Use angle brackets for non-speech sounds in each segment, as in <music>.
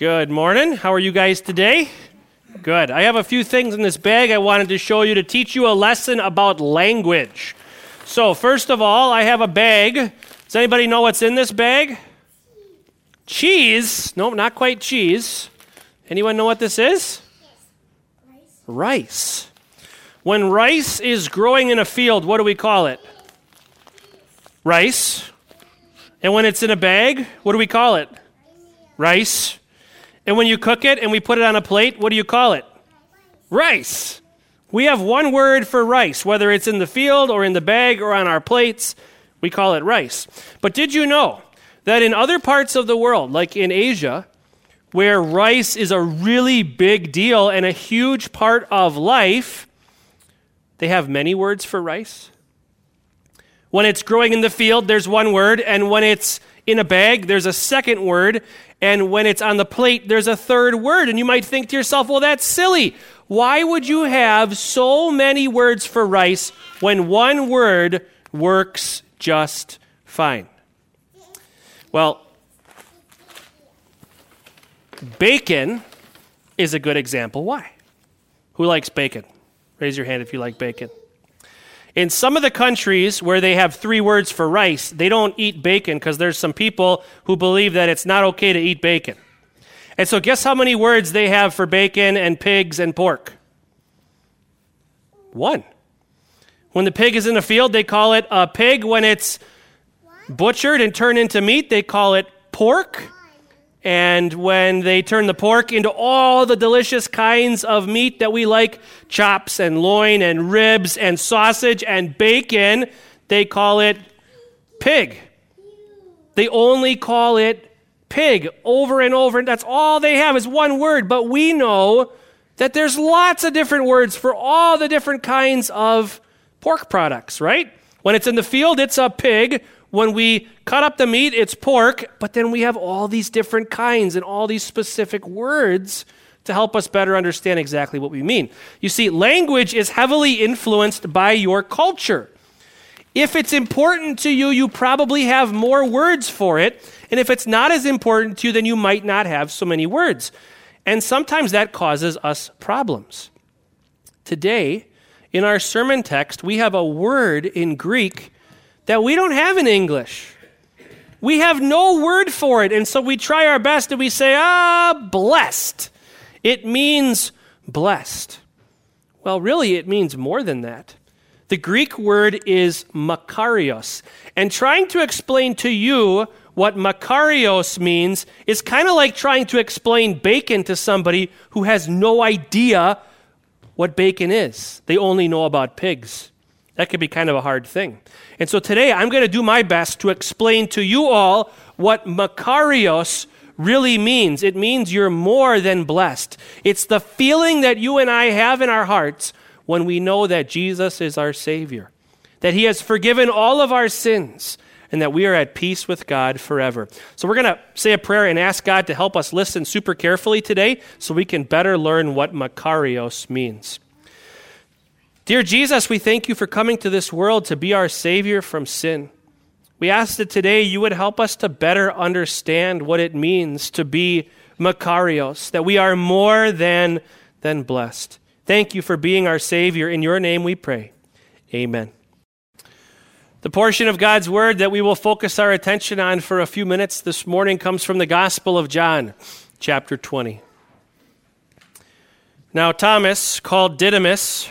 Good morning. How are you guys today? Good. I have a few things in this bag I wanted to show you to teach you a lesson about language. So, first of all, I have a bag. Does anybody know what's in this bag? Cheese. No, not quite cheese. Anyone know what this is? Rice. Rice. When rice is growing in a field, what do we call it? Rice. And when it's in a bag, what do we call it? Rice. And when you cook it and we put it on a plate, what do you call it? Rice. We have one word for rice, whether it's in the field or in the bag or on our plates, we call it rice. But did you know that in other parts of the world, like in Asia, where rice is a really big deal and a huge part of life, they have many words for rice? When it's growing in the field, there's one word, and when it's in a bag, there's a second word, and when it's on the plate, there's a third word. And you might think to yourself, well, that's silly. Why would you have so many words for rice when one word works just fine? Well, bacon is a good example. Why? Who likes bacon? Raise your hand if you like bacon. In some of the countries where they have three words for rice, they don't eat bacon because there's some people who believe that it's not okay to eat bacon. And so, guess how many words they have for bacon and pigs and pork? One. When the pig is in the field, they call it a pig. When it's butchered and turned into meat, they call it pork. And when they turn the pork into all the delicious kinds of meat that we like chops and loin and ribs and sausage and bacon they call it pig. They only call it pig over and over. And that's all they have is one word. But we know that there's lots of different words for all the different kinds of pork products, right? When it's in the field, it's a pig. When we cut up the meat, it's pork, but then we have all these different kinds and all these specific words to help us better understand exactly what we mean. You see, language is heavily influenced by your culture. If it's important to you, you probably have more words for it. And if it's not as important to you, then you might not have so many words. And sometimes that causes us problems. Today, in our sermon text, we have a word in Greek that we don't have in English. We have no word for it, and so we try our best and we say, ah, blessed. It means blessed. Well, really, it means more than that. The Greek word is makarios. And trying to explain to you what makarios means is kind of like trying to explain bacon to somebody who has no idea what bacon is. They only know about pigs. That could be kind of a hard thing. And so today I'm going to do my best to explain to you all what Makarios really means. It means you're more than blessed. It's the feeling that you and I have in our hearts when we know that Jesus is our Savior, that He has forgiven all of our sins, and that we are at peace with God forever. So we're going to say a prayer and ask God to help us listen super carefully today so we can better learn what Makarios means. Dear Jesus, we thank you for coming to this world to be our Savior from sin. We ask that today you would help us to better understand what it means to be Makarios, that we are more than, than blessed. Thank you for being our Savior. In your name we pray. Amen. The portion of God's Word that we will focus our attention on for a few minutes this morning comes from the Gospel of John, chapter 20. Now, Thomas, called Didymus,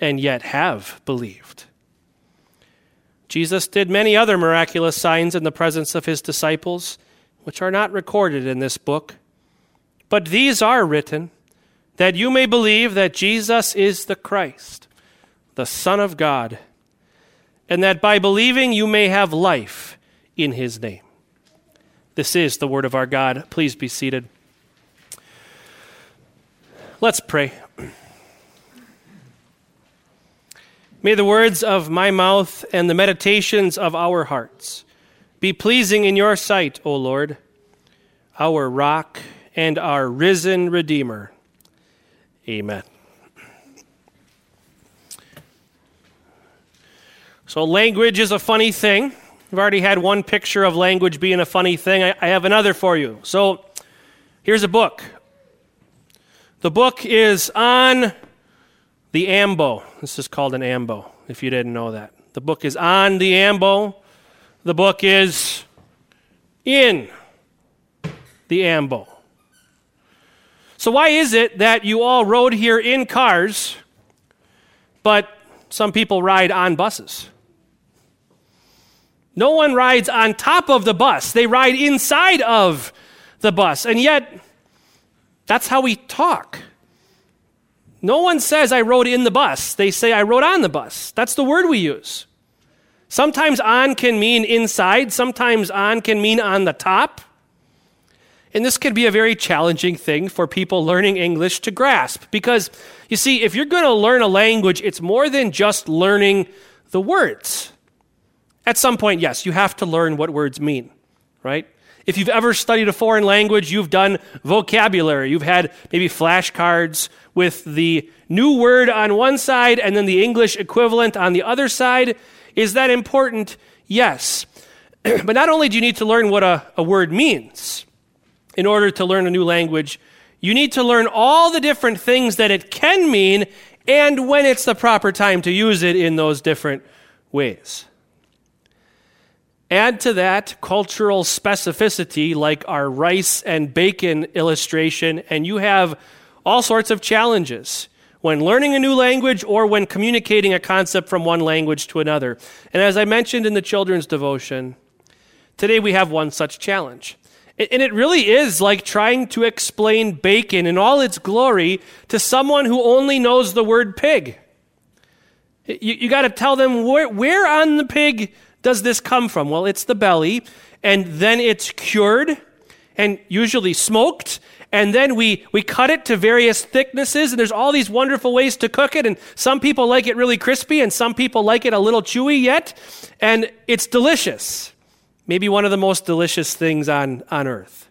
and yet have believed. Jesus did many other miraculous signs in the presence of his disciples, which are not recorded in this book. But these are written that you may believe that Jesus is the Christ, the Son of God, and that by believing you may have life in his name. This is the word of our God. Please be seated. Let's pray. May the words of my mouth and the meditations of our hearts be pleasing in your sight, O Lord, our rock and our risen Redeemer. Amen. So, language is a funny thing. We've already had one picture of language being a funny thing. I, I have another for you. So, here's a book. The book is on the ambo. This is called an ambo, if you didn't know that. The book is on the ambo. The book is in the ambo. So, why is it that you all rode here in cars, but some people ride on buses? No one rides on top of the bus, they ride inside of the bus. And yet, that's how we talk. No one says, I rode in the bus. They say, I rode on the bus. That's the word we use. Sometimes on can mean inside, sometimes on can mean on the top. And this can be a very challenging thing for people learning English to grasp. Because, you see, if you're going to learn a language, it's more than just learning the words. At some point, yes, you have to learn what words mean, right? If you've ever studied a foreign language, you've done vocabulary. You've had maybe flashcards with the new word on one side and then the English equivalent on the other side. Is that important? Yes. <clears throat> but not only do you need to learn what a, a word means in order to learn a new language, you need to learn all the different things that it can mean and when it's the proper time to use it in those different ways. Add to that cultural specificity, like our rice and bacon illustration, and you have all sorts of challenges when learning a new language or when communicating a concept from one language to another. And as I mentioned in the children's devotion, today we have one such challenge. And it really is like trying to explain bacon in all its glory to someone who only knows the word pig. You, you got to tell them where, where on the pig does this come from? Well, it's the belly, and then it's cured and usually smoked. And then we, we cut it to various thicknesses, and there's all these wonderful ways to cook it. And some people like it really crispy, and some people like it a little chewy yet. And it's delicious. Maybe one of the most delicious things on, on earth.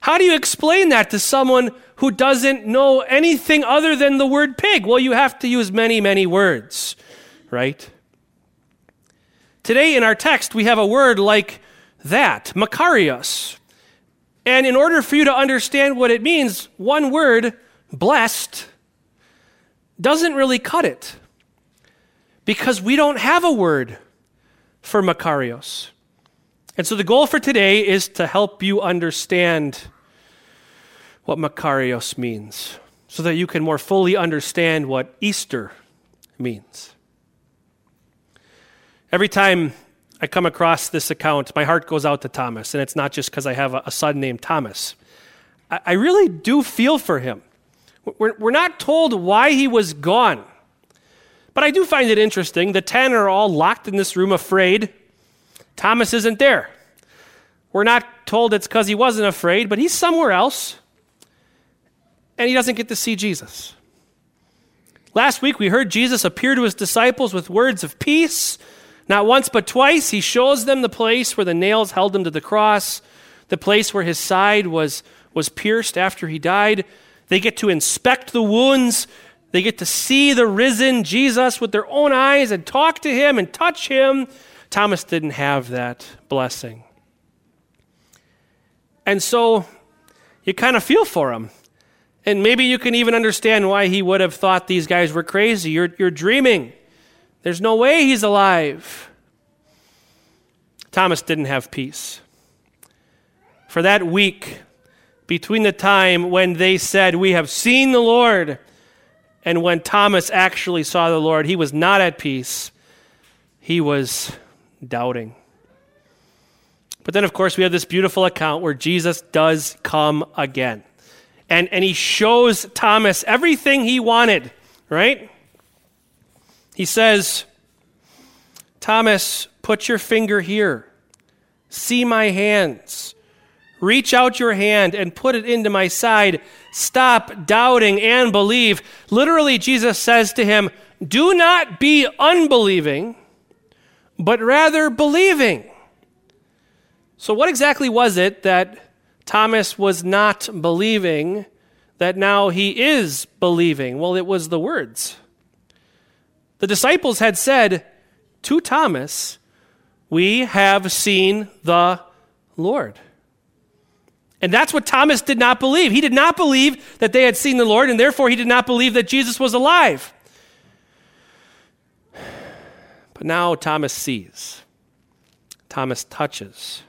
How do you explain that to someone who doesn't know anything other than the word pig? Well, you have to use many, many words, right? Today in our text, we have a word like that, Makarios. And in order for you to understand what it means, one word, blessed, doesn't really cut it. Because we don't have a word for Makarios. And so the goal for today is to help you understand what Makarios means so that you can more fully understand what Easter means. Every time I come across this account, my heart goes out to Thomas, and it's not just because I have a, son named Thomas. I, really do feel for him. We're not told why he was gone, but I do find it interesting. The ten are all locked in this room, afraid. Thomas isn't there. We're not told it's because he wasn't afraid, but he's somewhere else, and he doesn't get to see Jesus. Last week, we heard Jesus appear to his disciples with words of peace not once, but twice, he shows them the place where the nails held him to the cross, the place where his side was, was pierced after he died. They get to inspect the wounds. They get to see the risen Jesus with their own eyes and talk to him and touch him. Thomas didn't have that blessing. And so you kind of feel for him. And maybe you can even understand why he would have thought these guys were crazy. You're, you're dreaming. There's no way he's alive. Thomas didn't have peace. For that week, between the time when they said, We have seen the Lord, and when Thomas actually saw the Lord. He was not at peace, he was doubting. But then, of course, we have this beautiful account where Jesus does come again. And, and he shows Thomas everything he wanted, right? He says, Thomas, put your finger here. See my hands. Reach out your hand and put it into my side. Stop doubting and believe. Literally, Jesus says to him, Do not be unbelieving, but rather believing. So, what exactly was it that Thomas was not believing that now he is believing? Well, it was the words. The disciples had said to Thomas, We have seen the Lord. And that's what Thomas did not believe. He did not believe that they had seen the Lord, and therefore he did not believe that Jesus was alive. But now Thomas sees, Thomas touches,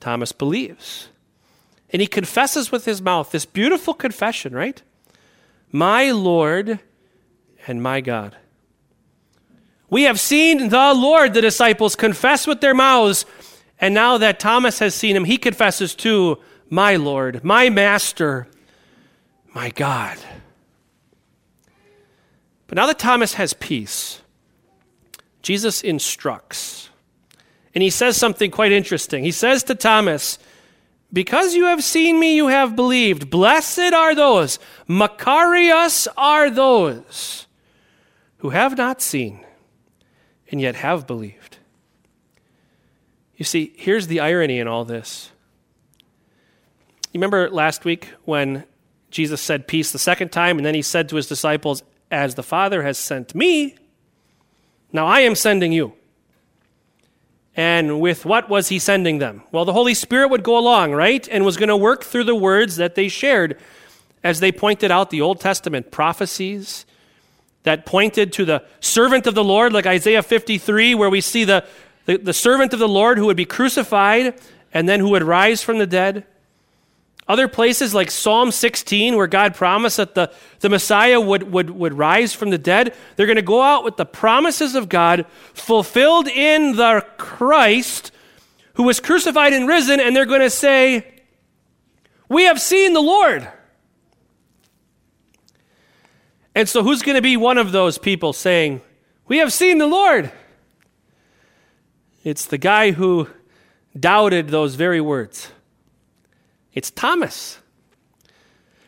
Thomas believes. And he confesses with his mouth this beautiful confession, right? My Lord and my God. We have seen the Lord, the disciples confess with their mouths. And now that Thomas has seen him, he confesses too, my Lord, my Master, my God. But now that Thomas has peace, Jesus instructs. And he says something quite interesting. He says to Thomas, Because you have seen me, you have believed. Blessed are those, Makarios are those who have not seen and yet have believed. You see, here's the irony in all this. You remember last week when Jesus said peace the second time, and then he said to his disciples, As the Father has sent me, now I am sending you. And with what was he sending them? Well, the Holy Spirit would go along, right? And was going to work through the words that they shared as they pointed out the Old Testament prophecies that pointed to the servant of the Lord, like Isaiah 53, where we see the, the, the servant of the Lord who would be crucified and then who would rise from the dead. Other places like Psalm 16, where God promised that the, the Messiah would, would, would rise from the dead, they're going to go out with the promises of God fulfilled in the Christ who was crucified and risen, and they're going to say, We have seen the Lord. And so, who's going to be one of those people saying, We have seen the Lord? It's the guy who doubted those very words. It's Thomas.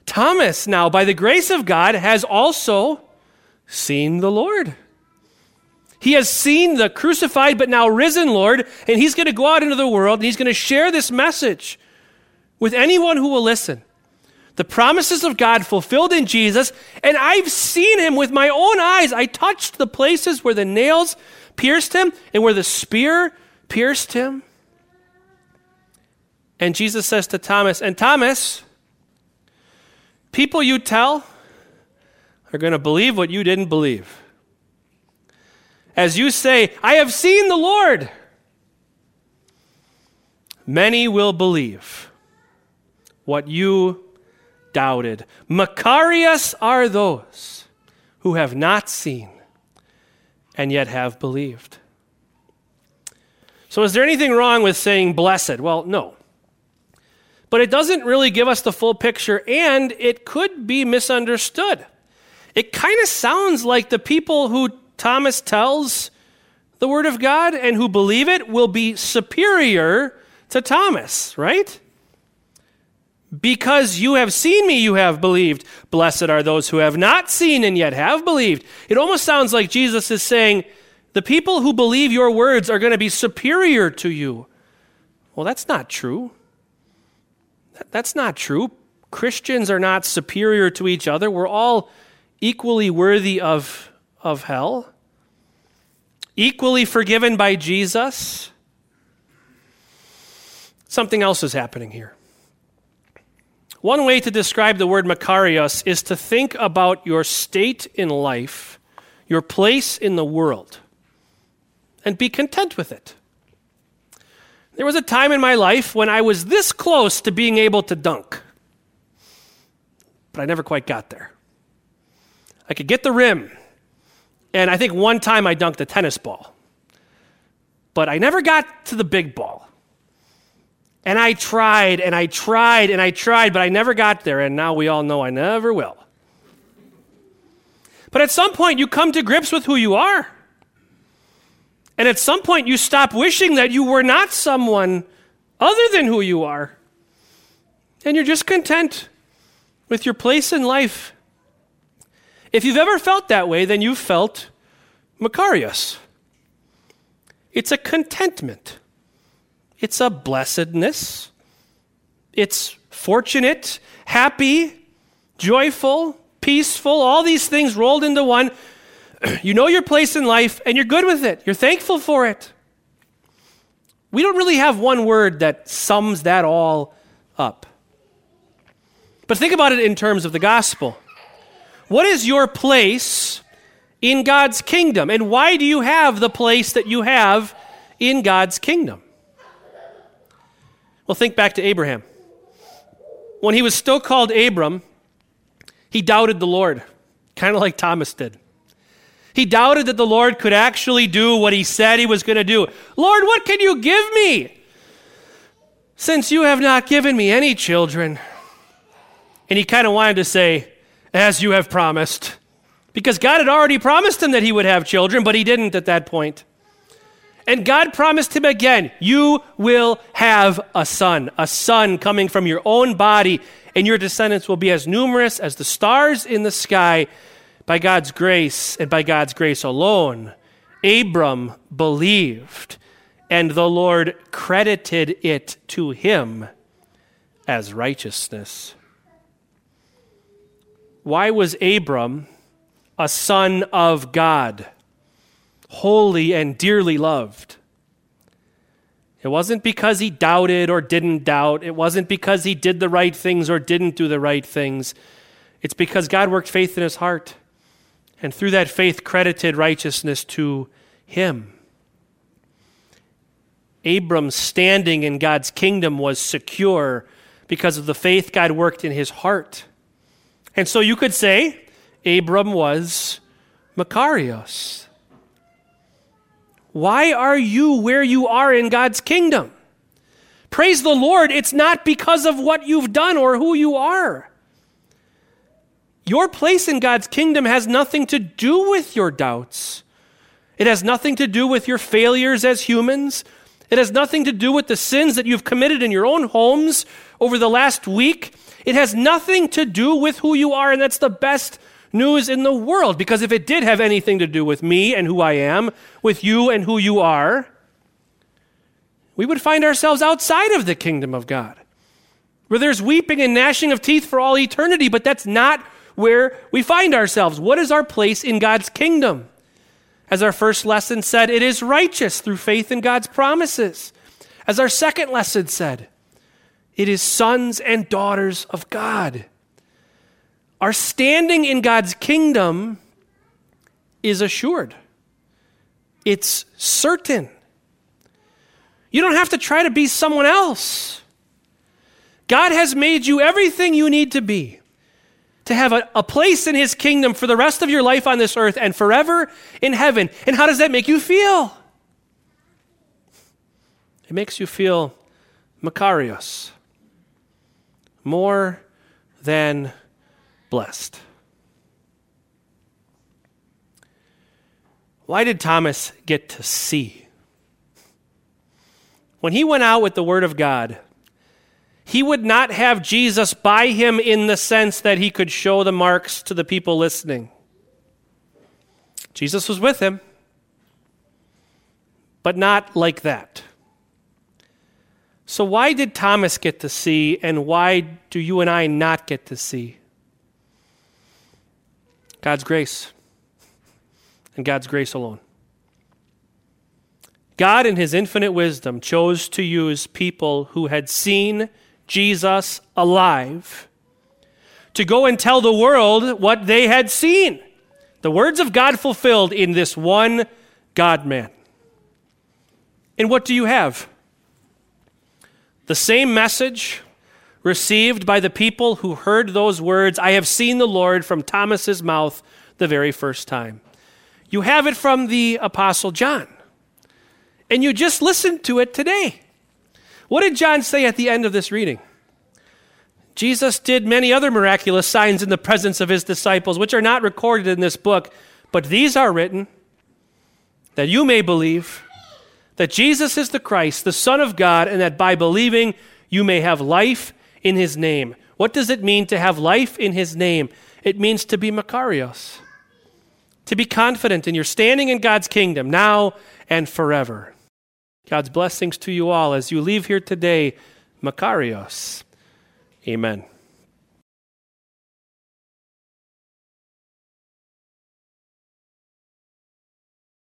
Thomas, now, by the grace of God, has also seen the Lord. He has seen the crucified but now risen Lord, and he's going to go out into the world and he's going to share this message with anyone who will listen. The promises of God fulfilled in Jesus, and I've seen him with my own eyes. I touched the places where the nails pierced him and where the spear pierced him. And Jesus says to Thomas, and Thomas, people you tell are going to believe what you didn't believe. As you say, I have seen the Lord, many will believe what you doubted. Makarios are those who have not seen and yet have believed. So, is there anything wrong with saying blessed? Well, no but it doesn't really give us the full picture, and it could be misunderstood. It kind of sounds like the people who Thomas tells the Word of God and who believe it will be superior to Thomas, right? Because you have seen me, you have believed. Blessed are those who have not seen and yet have believed. It almost sounds like Jesus is saying, the people who believe your words are going to be superior to you. Well, that's not true. That's not true. Christians are not superior to each other. We're all equally worthy of, of hell, equally forgiven by Jesus. Something else is happening here. One way to describe the word Makarios is to think about your state in life, your place in the world, and be content with it. There was a time in my life when I was this close to being able to dunk. but I never quite got there. I could get the rim, and I think one time I dunked a tennis ball, but I never got to the big ball. And I tried and I tried and I tried, but I never got there, and now we all know I never will. But at some point, you come to grips with who you are. And at some point, you stop wishing that you were not someone other than who you are. And you're just content with your place in life. If you've ever felt that way, then you've felt Makarios. It's a contentment, it's a blessedness, it's fortunate, happy, joyful, peaceful, all these things rolled into one. <clears throat> You know your place in life and you're good with it. You're thankful for it. We don't really have one word that sums that all up. But think about it in terms of the gospel. What is your place in God's kingdom? And why do you have the place that you have in God's kingdom? Well, think back to Abraham. When he was still called Abram, he doubted the Lord, kind of like Thomas did. He doubted that the Lord could actually do what he said he was going to do. Lord, what can you give me? Since you have not given me any children. And he kind of wanted to say, as you have promised. Because God had already promised him that he would have children, but he didn't at that point. And God promised him again, You will have a son, a son coming from your own body, and your descendants will be as numerous as the stars in the sky by God's grace and by God's grace alone. Abram believed, and the Lord credited it to him as righteousness. Why was Abram a son of God, holy and dearly loved? It wasn't because he doubted or didn't doubt. It wasn't because he did the right things or didn't do the right things. It's because God worked faith in his heart and through that faith credited righteousness to him. Abram's standing in God's kingdom was secure because of the faith God worked in his heart. And so you could say Abram was Makarios. Why are you where you are in God's kingdom? Praise the Lord, it's not because of what you've done or who you are. Your place in God's kingdom has nothing to do with your doubts. It has nothing to do with your failures as humans. It has nothing to do with the sins that you've committed in your own homes over the last week. It has nothing to do with who you are, and that's the best news in the world. Because if it did have anything to do with me and who I am, with you and who you are, we would find ourselves outside of the kingdom of God, where there's weeping and gnashing of teeth for all eternity, but that's not where we find ourselves. What is our place in God's kingdom? As our first lesson said, it is righteous through faith in God's promises. As our second lesson said, it is sons and daughters of God. Our standing in God's kingdom is assured, it's certain. You don't have to try to be someone else. God has made you everything you need to be to have a, a, place in his kingdom for the rest of your life on this earth and forever in heaven. And how does that make you feel? It makes you feel Makarios more than blessed. Why did Thomas get to see? When he went out with the Word of God, he would not have Jesus by him in the sense that he could show the marks to the people listening. Jesus was with him, but not like that. So, why did Thomas get to see, and why do you and I not get to see? God's grace, and God's grace alone. God, in his infinite wisdom, chose to use people who had seen Jesus alive to go and tell the world what they had seen. The words of God fulfilled in this one God man. And what do you have? the same message received by the people who heard those words, I have seen the Lord from Thomas's mouth the very first time. You have it from the Apostle John. And you just listened to it today. What did John say at the end of this reading? Jesus did many other miraculous signs in the presence of his disciples, which are not recorded in this book, but these are written that you may believe that Jesus is the Christ, the Son of God, and that by believing you may have life in his name. What does it mean to have life in his name? It means to be Makarios, to be confident in your standing in God's kingdom now and forever. God's blessings to you all as you leave here today, Makarios. Amen.